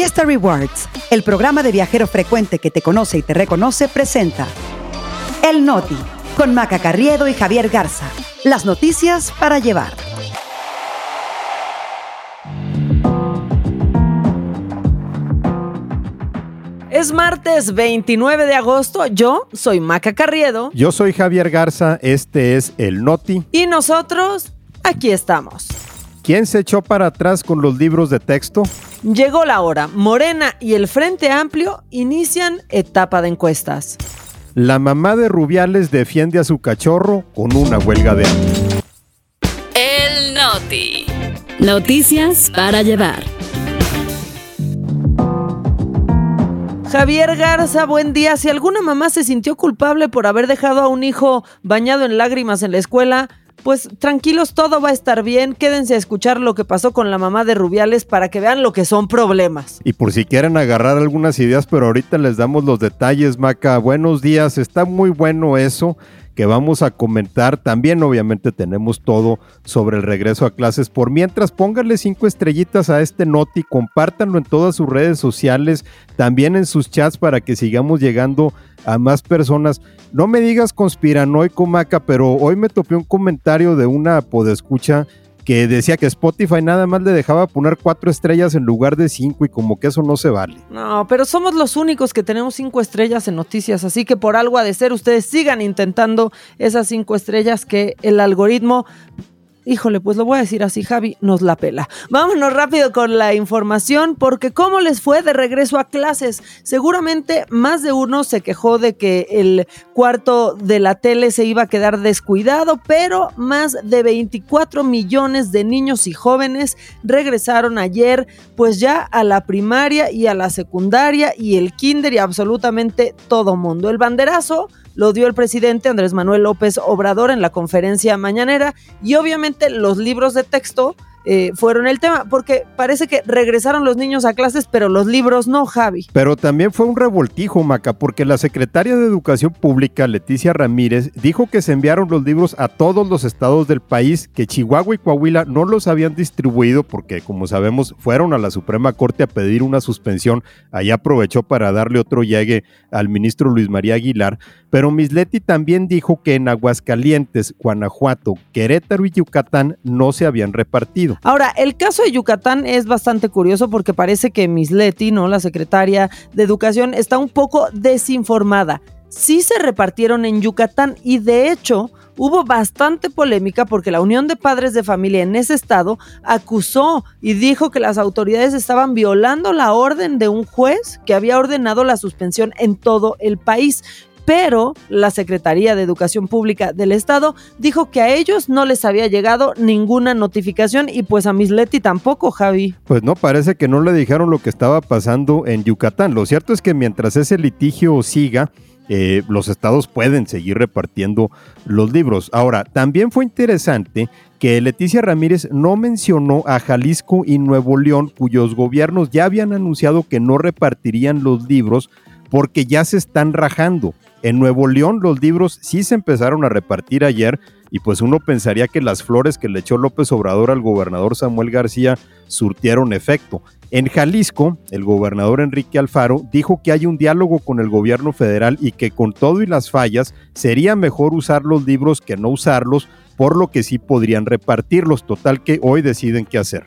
Fiesta Rewards, el programa de viajero frecuente que te conoce y te reconoce, presenta El Noti, con Maca Carriedo y Javier Garza. Las noticias para llevar. Es martes 29 de agosto, yo soy Maca Carriedo. Yo soy Javier Garza, este es El Noti. Y nosotros, aquí estamos. ¿Quién se echó para atrás con los libros de texto? Llegó la hora. Morena y el Frente Amplio inician etapa de encuestas. La mamá de Rubiales defiende a su cachorro con una huelga de hambre. El Noti. Noticias para llevar. Javier Garza, buen día. Si alguna mamá se sintió culpable por haber dejado a un hijo bañado en lágrimas en la escuela, pues tranquilos, todo va a estar bien. Quédense a escuchar lo que pasó con la mamá de Rubiales para que vean lo que son problemas. Y por si quieren agarrar algunas ideas, pero ahorita les damos los detalles, Maca. Buenos días, está muy bueno eso que vamos a comentar. También obviamente tenemos todo sobre el regreso a clases. Por mientras, pónganle cinco estrellitas a este noti, compártanlo en todas sus redes sociales, también en sus chats para que sigamos llegando a más personas. No me digas conspiranoico, Maca, pero hoy me topé un comentario de una podescucha que decía que Spotify nada más le dejaba poner cuatro estrellas en lugar de cinco y como que eso no se vale. No, pero somos los únicos que tenemos cinco estrellas en noticias, así que por algo ha de ser, ustedes sigan intentando esas cinco estrellas que el algoritmo Híjole, pues lo voy a decir así, Javi, nos la pela. Vámonos rápido con la información, porque ¿cómo les fue de regreso a clases? Seguramente más de uno se quejó de que el cuarto de la tele se iba a quedar descuidado, pero más de 24 millones de niños y jóvenes regresaron ayer, pues ya a la primaria y a la secundaria y el kinder y absolutamente todo mundo. El banderazo lo dio el presidente Andrés Manuel López Obrador en la conferencia mañanera y obviamente los libros de texto eh, fueron el tema, porque parece que regresaron los niños a clases, pero los libros no, Javi. Pero también fue un revoltijo, Maca, porque la secretaria de Educación Pública, Leticia Ramírez, dijo que se enviaron los libros a todos los estados del país, que Chihuahua y Coahuila no los habían distribuido porque, como sabemos, fueron a la Suprema Corte a pedir una suspensión. Ahí aprovechó para darle otro llegue al ministro Luis María Aguilar. Pero Miss Leti también dijo que en Aguascalientes, Guanajuato, Querétaro y Yucatán no se habían repartido. Ahora, el caso de Yucatán es bastante curioso porque parece que Miss Leti, ¿no? La secretaria de Educación, está un poco desinformada. Sí se repartieron en Yucatán y de hecho hubo bastante polémica porque la Unión de Padres de Familia en ese estado acusó y dijo que las autoridades estaban violando la orden de un juez que había ordenado la suspensión en todo el país pero la Secretaría de Educación Pública del Estado dijo que a ellos no les había llegado ninguna notificación y pues a Misleti tampoco, Javi. Pues no, parece que no le dijeron lo que estaba pasando en Yucatán. Lo cierto es que mientras ese litigio siga, eh, los estados pueden seguir repartiendo los libros. Ahora, también fue interesante que Leticia Ramírez no mencionó a Jalisco y Nuevo León, cuyos gobiernos ya habían anunciado que no repartirían los libros porque ya se están rajando. En Nuevo León los libros sí se empezaron a repartir ayer y pues uno pensaría que las flores que le echó López Obrador al gobernador Samuel García surtieron efecto. En Jalisco, el gobernador Enrique Alfaro dijo que hay un diálogo con el gobierno federal y que con todo y las fallas sería mejor usar los libros que no usarlos por lo que sí podrían repartirlos. Total que hoy deciden qué hacer.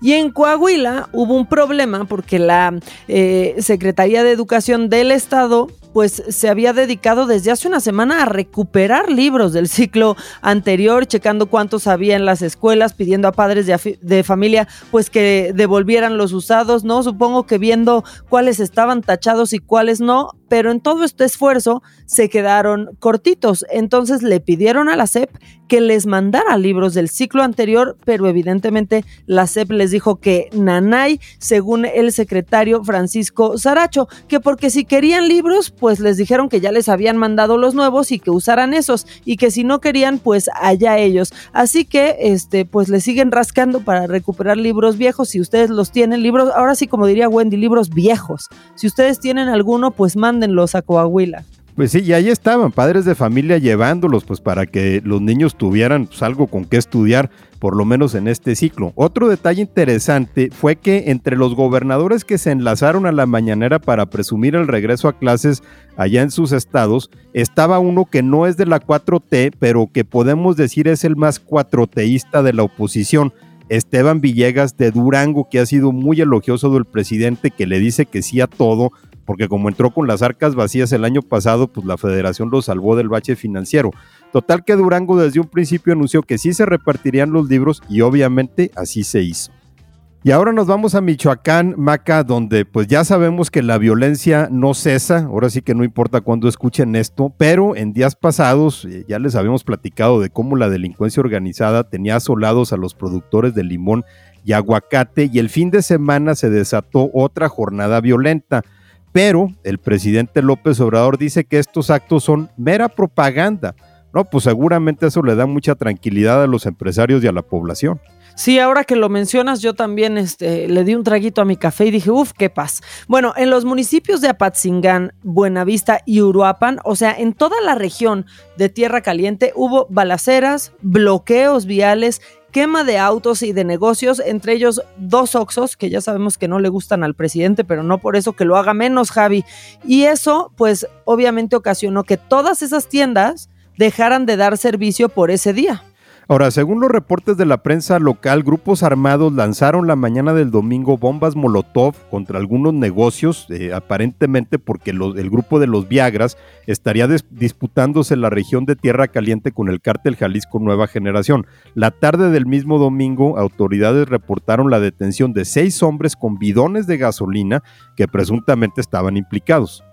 Y en Coahuila hubo un problema porque la eh, Secretaría de Educación del Estado pues se había dedicado desde hace una semana a recuperar libros del ciclo anterior, checando cuántos había en las escuelas, pidiendo a padres de, de, familia pues que devolvieran los usados, ¿no? Supongo que viendo cuáles estaban tachados y cuáles no, pero en todo este esfuerzo se quedaron cortitos. Entonces le pidieron a la SEP que les mandara libros del ciclo anterior, pero evidentemente la SEP les dijo que nanay, según el secretario Francisco Saracho, que porque si querían libros, pues les dijeron que ya les habían mandado los nuevos y que usaran esos y que si no querían, pues allá ellos. Así que este pues le siguen rascando para recuperar libros viejos si ustedes los tienen, libros ahora sí como diría Wendy, libros viejos. Si ustedes tienen alguno, pues mándenlos a Coahuila. Pues sí, y ahí estaban, padres de familia llevándolos, pues para que los niños tuvieran pues, algo con qué estudiar, por lo menos en este ciclo. Otro detalle interesante fue que entre los gobernadores que se enlazaron a la mañanera para presumir el regreso a clases allá en sus estados, estaba uno que no es de la 4T, pero que podemos decir es el más cuatroteísta de la oposición. Esteban Villegas de Durango, que ha sido muy elogioso del presidente, que le dice que sí a todo, porque como entró con las arcas vacías el año pasado, pues la federación lo salvó del bache financiero. Total que Durango desde un principio anunció que sí se repartirían los libros y obviamente así se hizo. Y ahora nos vamos a Michoacán, Maca, donde pues ya sabemos que la violencia no cesa, ahora sí que no importa cuándo escuchen esto, pero en días pasados eh, ya les habíamos platicado de cómo la delincuencia organizada tenía asolados a los productores de limón y aguacate y el fin de semana se desató otra jornada violenta. Pero el presidente López Obrador dice que estos actos son mera propaganda. No, pues seguramente eso le da mucha tranquilidad a los empresarios y a la población. Sí, ahora que lo mencionas, yo también este, le di un traguito a mi café y dije, uff, qué paz. Bueno, en los municipios de Apatzingán, Buenavista y Uruapan, o sea, en toda la región de Tierra Caliente, hubo balaceras, bloqueos viales, quema de autos y de negocios, entre ellos dos Oxos, que ya sabemos que no le gustan al presidente, pero no por eso que lo haga menos, Javi. Y eso, pues, obviamente ocasionó que todas esas tiendas dejaran de dar servicio por ese día. Ahora, según los reportes de la prensa local, grupos armados lanzaron la mañana del domingo bombas Molotov contra algunos negocios, eh, aparentemente porque el grupo de los Viagras estaría disputándose la región de Tierra Caliente con el cártel Jalisco Nueva Generación. La tarde del mismo domingo, autoridades reportaron la detención de seis hombres con bidones de gasolina que presuntamente estaban implicados.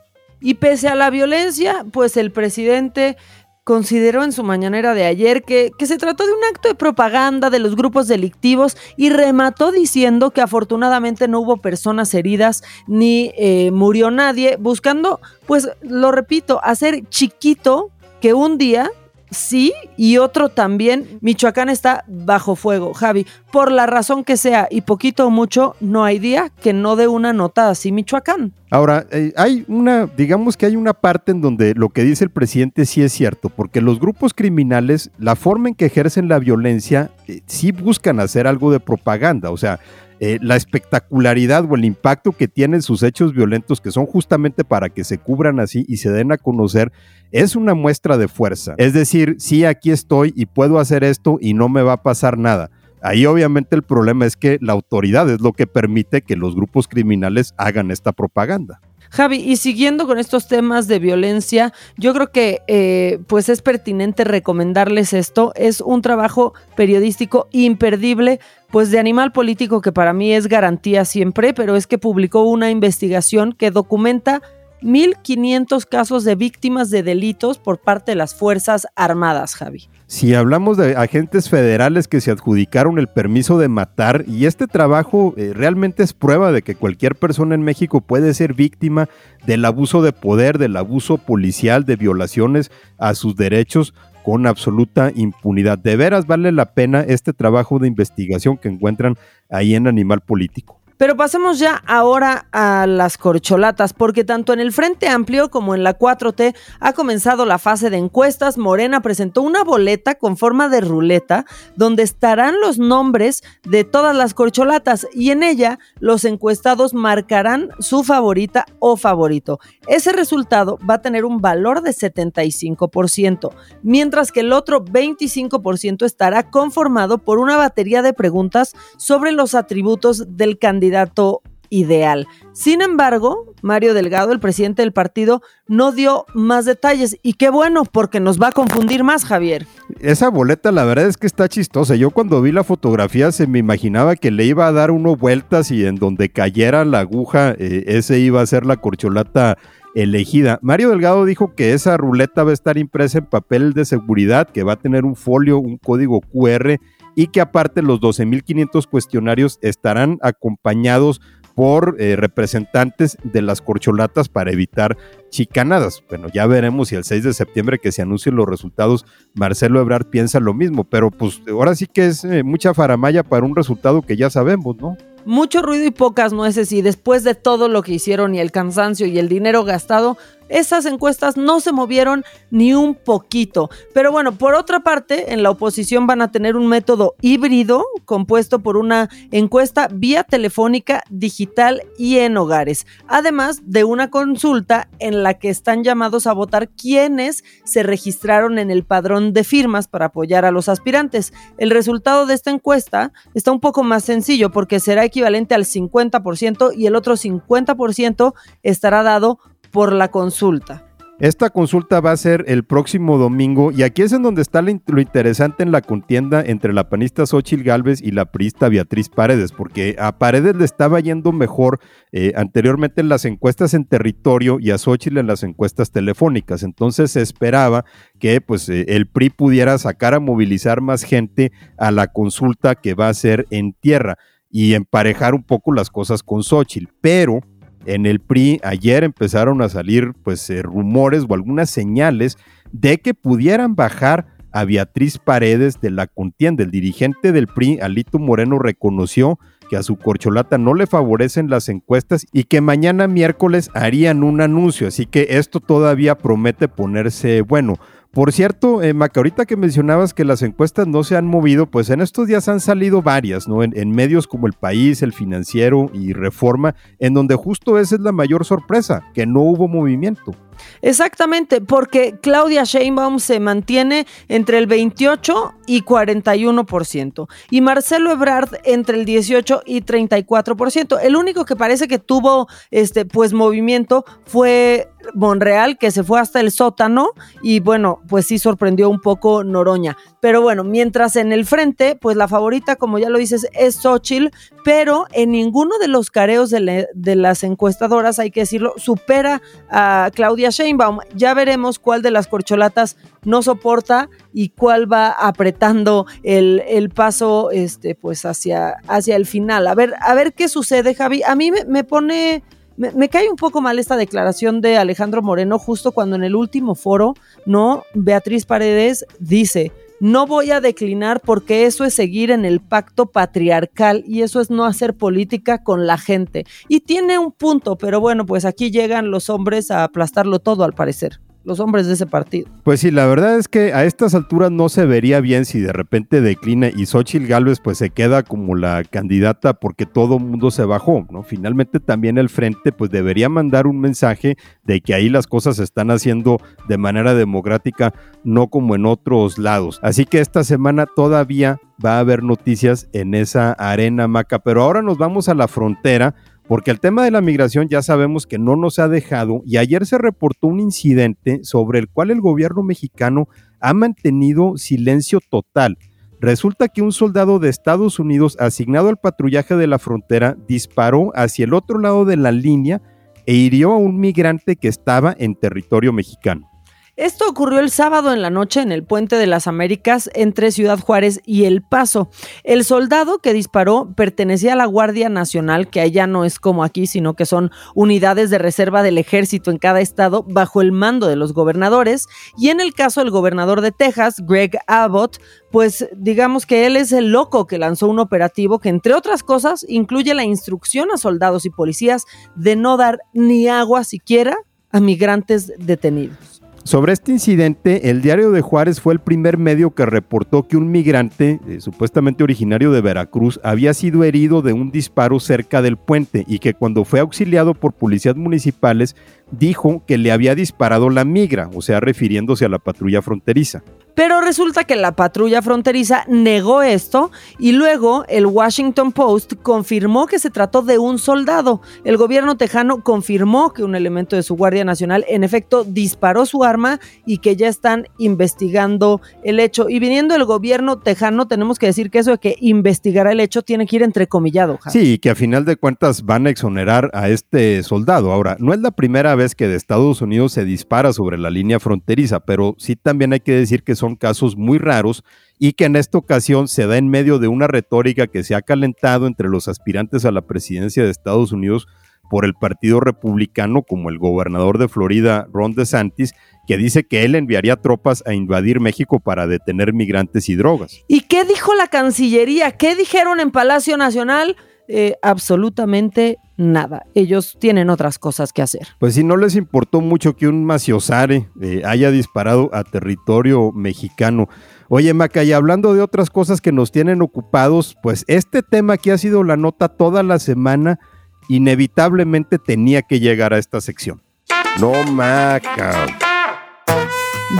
Y pese a la violencia, pues el presidente consideró en su mañanera de ayer que, que, se trató de un acto de propaganda de los grupos delictivos y remató diciendo que afortunadamente no hubo personas heridas ni eh, murió nadie, buscando, pues lo repito, hacer chiquito que un día sí y otro también. Michoacán está bajo fuego, Javi. Por la razón que sea y poquito o mucho, no hay día que no dé una nota así Michoacán. Ahora, eh, hay una, digamos que hay una parte en donde lo que dice el presidente sí es cierto, porque los grupos criminales, la forma en que ejercen la violencia, eh, sí buscan hacer algo de propaganda, o sea, eh, la espectacularidad o el impacto que tienen sus hechos violentos, que son justamente para que se cubran así y se den a conocer, es una muestra de fuerza. Es decir, sí, aquí estoy y puedo hacer esto y no me va a pasar nada. Ahí obviamente el problema es que la autoridad es lo que permite que los grupos criminales hagan esta propaganda. Javi, y siguiendo con estos temas de violencia, yo creo que eh, pues es pertinente recomendarles esto. Es un trabajo periodístico imperdible, pues de Animal Político, que para mí es garantía siempre, pero es que publicó una investigación que documenta 1.500 casos de víctimas de delitos por parte de las Fuerzas Armadas, Javi. Si hablamos de agentes federales que se adjudicaron el permiso de matar, y este trabajo eh, realmente es prueba de que cualquier persona en México puede ser víctima del abuso de poder, del abuso policial, de violaciones a sus derechos con absoluta impunidad. De veras vale la pena este trabajo de investigación que encuentran ahí en Animal Político. Pero pasemos ya ahora a las corcholatas, porque tanto en el Frente Amplio como en la 4T ha comenzado la fase de encuestas. Morena presentó una boleta con forma de ruleta donde estarán los nombres de todas las corcholatas y en ella los encuestados marcarán su favorita o favorito. Ese resultado va a tener un valor de 75%, mientras que el otro 25% estará conformado por una batería de preguntas sobre los atributos del candidato candidato ideal. Sin embargo, Mario Delgado, el presidente del partido, no dio más detalles y qué bueno porque nos va a confundir más, Javier. Esa boleta la verdad es que está chistosa. Yo cuando vi la fotografía se me imaginaba que le iba a dar uno vueltas y en donde cayera la aguja, eh, ese iba a ser la corcholata elegida. Mario Delgado dijo que esa ruleta va a estar impresa en papel de seguridad, que va a tener un folio, un código QR y que aparte los 12.500 cuestionarios estarán acompañados por eh, representantes de las corcholatas para evitar chicanadas. Bueno, ya veremos si el 6 de septiembre que se anuncien los resultados, Marcelo Ebrard piensa lo mismo, pero pues ahora sí que es eh, mucha faramaya para un resultado que ya sabemos, ¿no? Mucho ruido y pocas nueces y después de todo lo que hicieron y el cansancio y el dinero gastado, esas encuestas no se movieron ni un poquito. Pero bueno, por otra parte, en la oposición van a tener un método híbrido compuesto por una encuesta vía telefónica, digital y en hogares, además de una consulta en la que están llamados a votar quienes se registraron en el padrón de firmas para apoyar a los aspirantes. El resultado de esta encuesta está un poco más sencillo porque será equivalente al 50% y el otro 50% estará dado por la consulta. Esta consulta va a ser el próximo domingo y aquí es en donde está lo interesante en la contienda entre la panista Xochil Gálvez y la priista Beatriz Paredes, porque a Paredes le estaba yendo mejor eh, anteriormente en las encuestas en territorio y a Xochitl en las encuestas telefónicas. Entonces se esperaba que pues, eh, el PRI pudiera sacar a movilizar más gente a la consulta que va a ser en tierra y emparejar un poco las cosas con Xochitl, pero en el PRI ayer empezaron a salir pues eh, rumores o algunas señales de que pudieran bajar a Beatriz Paredes de la contienda. El dirigente del PRI, Alito Moreno, reconoció que a su corcholata no le favorecen las encuestas y que mañana miércoles harían un anuncio. Así que esto todavía promete ponerse bueno. Por cierto, eh, Maca, ahorita que mencionabas que las encuestas no se han movido, pues en estos días han salido varias, ¿no? En, en, medios como El País, El Financiero y Reforma, en donde justo esa es la mayor sorpresa, que no hubo movimiento. Exactamente, porque Claudia Sheinbaum se mantiene entre el 28 y 41% y Marcelo Ebrard entre el 18 y 34%. El único que parece que tuvo este pues movimiento fue Monreal, que se fue hasta el sótano y bueno, pues sí sorprendió un poco Noroña. Pero bueno, mientras en el frente, pues la favorita, como ya lo dices, es Xochitl, pero en ninguno de los careos de, de las encuestadoras, hay que decirlo, supera a Claudia Sheinbaum. Ya veremos cuál de las corcholatas no soporta y cuál va apretando el, el paso este, pues hacia, hacia el final. A ver, a ver qué sucede, Javi. A mí me, me pone me, cae un poco mal esta declaración de Alejandro Moreno justo cuando en el último foro, ¿no? Beatriz Paredes dice, no voy a declinar porque eso es seguir en el pacto patriarcal y eso es no hacer política con la gente. Y tiene un punto, pero bueno, pues aquí llegan los hombres a aplastarlo todo al parecer los hombres de ese partido. Pues sí, la verdad es que a estas alturas no se vería bien si de repente declina y Xochitl Gálvez pues se queda como la candidata porque todo mundo se bajó, ¿no? Finalmente también el frente pues debería mandar un mensaje de que ahí las cosas se están haciendo de manera democrática, no como en otros lados. Así que esta semana todavía va a haber noticias en esa arena maca, pero ahora nos vamos a la frontera porque el tema de la migración ya sabemos que no nos ha dejado y ayer se reportó un incidente sobre el cual el gobierno mexicano ha mantenido silencio total. Resulta que un soldado de Estados Unidos asignado al patrullaje de la frontera disparó hacia el otro lado de la línea e hirió a un migrante que estaba en territorio mexicano. Esto ocurrió el sábado en la noche en el Puente de las Américas entre Ciudad Juárez y El Paso. El soldado que disparó pertenecía a la Guardia Nacional, que allá no es como aquí, sino que son unidades de reserva del ejército en cada estado bajo el mando de los gobernadores. Y en el caso del gobernador de Texas, Greg Abbott, pues digamos que él es el loco que lanzó un operativo que entre otras cosas incluye la instrucción a soldados y policías de no dar ni agua siquiera a migrantes detenidos. Sobre este incidente, el diario de Juárez fue el primer medio que reportó que un migrante, eh, supuestamente originario de Veracruz, había sido herido de un disparo cerca del puente y que cuando fue auxiliado por policías municipales dijo que le había disparado la migra, o sea, refiriéndose a la patrulla fronteriza. Pero resulta que la patrulla fronteriza negó esto y luego el Washington Post confirmó que se trató de un soldado. El gobierno tejano confirmó que un elemento de su Guardia Nacional en efecto disparó su arma y que ya están investigando el hecho. Y viniendo el gobierno tejano, tenemos que decir que eso de que investigará el hecho tiene que ir entrecomillado. Sí, que a final de cuentas van a exonerar a este soldado. Ahora, no es la primera vez que de Estados Unidos se dispara sobre la línea fronteriza, pero sí también hay que decir que son casos muy raros y que en esta ocasión se da en medio de una retórica que se ha calentado entre los aspirantes a la presidencia de Estados Unidos por el Partido Republicano, como el gobernador de Florida, Ron DeSantis, que dice que él enviaría tropas a invadir México para detener migrantes y drogas. ¿Y qué dijo la Cancillería? ¿Qué dijeron en Palacio Nacional? Eh, absolutamente nada. Ellos tienen otras cosas que hacer. Pues si no les importó mucho que un maciosare eh, haya disparado a territorio mexicano. Oye, Maca, y hablando de otras cosas que nos tienen ocupados, pues este tema que ha sido la nota toda la semana, inevitablemente tenía que llegar a esta sección. No, Maca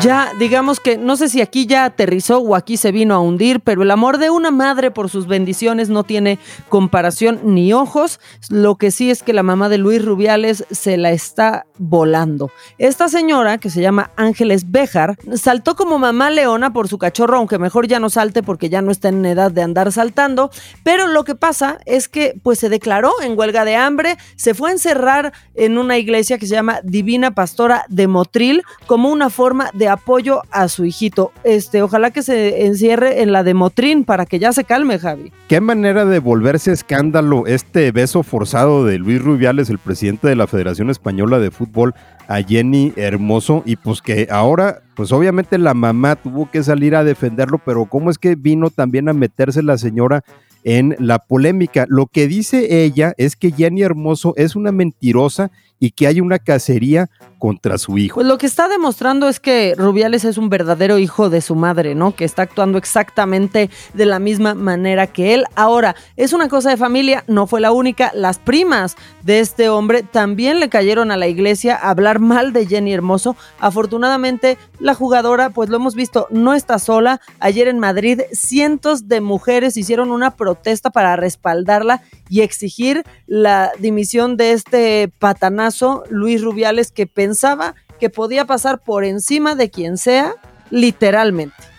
ya digamos que no sé si aquí ya aterrizó o aquí se vino a hundir, pero el amor de una madre por sus bendiciones no tiene comparación ni ojos. Lo que sí es que la mamá de Luis Rubiales se la está volando. Esta señora, que se llama Ángeles Béjar, saltó como mamá leona por su cachorro, aunque mejor ya no salte porque ya no está en edad de andar saltando. Pero lo que pasa es que pues se declaró en huelga de hambre, se fue a encerrar en una iglesia que se llama Divina Pastora de Motril como una forma de apoyo a su hijito. Este, ojalá que se encierre en la de Motrin para que ya se calme, Javi. Qué manera de volverse escándalo este beso forzado de Luis Rubiales, el presidente de la Federación Española de Fútbol, a Jenny Hermoso y pues que ahora, pues obviamente la mamá tuvo que salir a defenderlo, pero cómo es que vino también a meterse la señora en la polémica. Lo que dice ella es que Jenny Hermoso es una mentirosa y que hay una cacería contra su hijo. Pues lo que está demostrando es que Rubiales es un verdadero hijo de su madre, ¿no? Que está actuando exactamente de la misma manera que él. Ahora, es una cosa de familia, no fue la única. Las primas de este hombre también le cayeron a la iglesia a hablar mal de Jenny Hermoso. Afortunadamente, la jugadora, pues lo hemos visto, no está sola. Ayer en Madrid, cientos de mujeres hicieron una protesta para respaldarla y exigir la dimisión de este patanazo, Luis Rubiales, que pensaba que podía pasar por encima de quien sea, literalmente.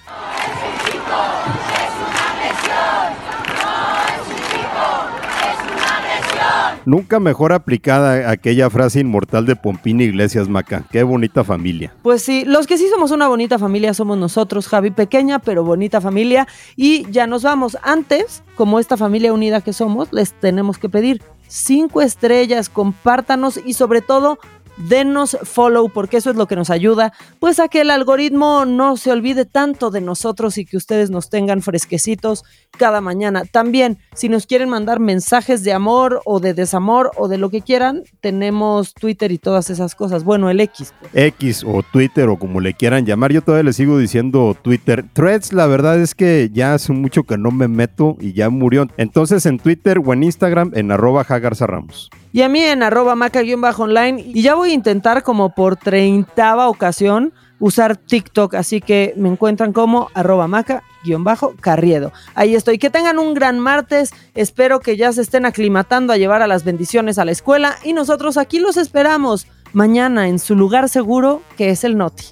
Nunca mejor aplicada aquella frase inmortal de Pompín Iglesias Maca. Qué bonita familia. Pues sí, los que sí somos una bonita familia somos nosotros, Javi, pequeña pero bonita familia. Y ya nos vamos. Antes, como esta familia unida que somos, les tenemos que pedir cinco estrellas, compártanos y sobre todo denos follow porque eso es lo que nos ayuda, pues a que el algoritmo no se olvide tanto de nosotros y que ustedes nos tengan fresquecitos cada mañana. También, si nos quieren mandar mensajes de amor o de desamor o de lo que quieran, tenemos Twitter y todas esas cosas. Bueno, el X. Pues. X o Twitter o como le quieran llamar. Yo todavía le sigo diciendo Twitter. Threads, la verdad es que ya hace mucho que no me meto y ya murió. Entonces en Twitter o en Instagram en arroba Ramos. Y a mí en arroba maca-online. Y ya voy a intentar como por treintava ocasión usar TikTok. Así que me encuentran como arroba maca-carriedo. Ahí estoy. Que tengan un gran martes. Espero que ya se estén aclimatando a llevar a las bendiciones a la escuela. Y nosotros aquí los esperamos mañana en su lugar seguro, que es el Noti.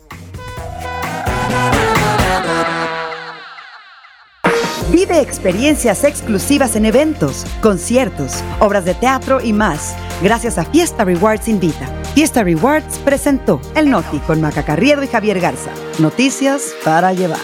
Vive experiencias exclusivas en eventos, conciertos, obras de teatro y más, gracias a Fiesta Rewards Invita. Fiesta Rewards presentó El Noti con Maca Carriedo y Javier Garza. Noticias para llevar.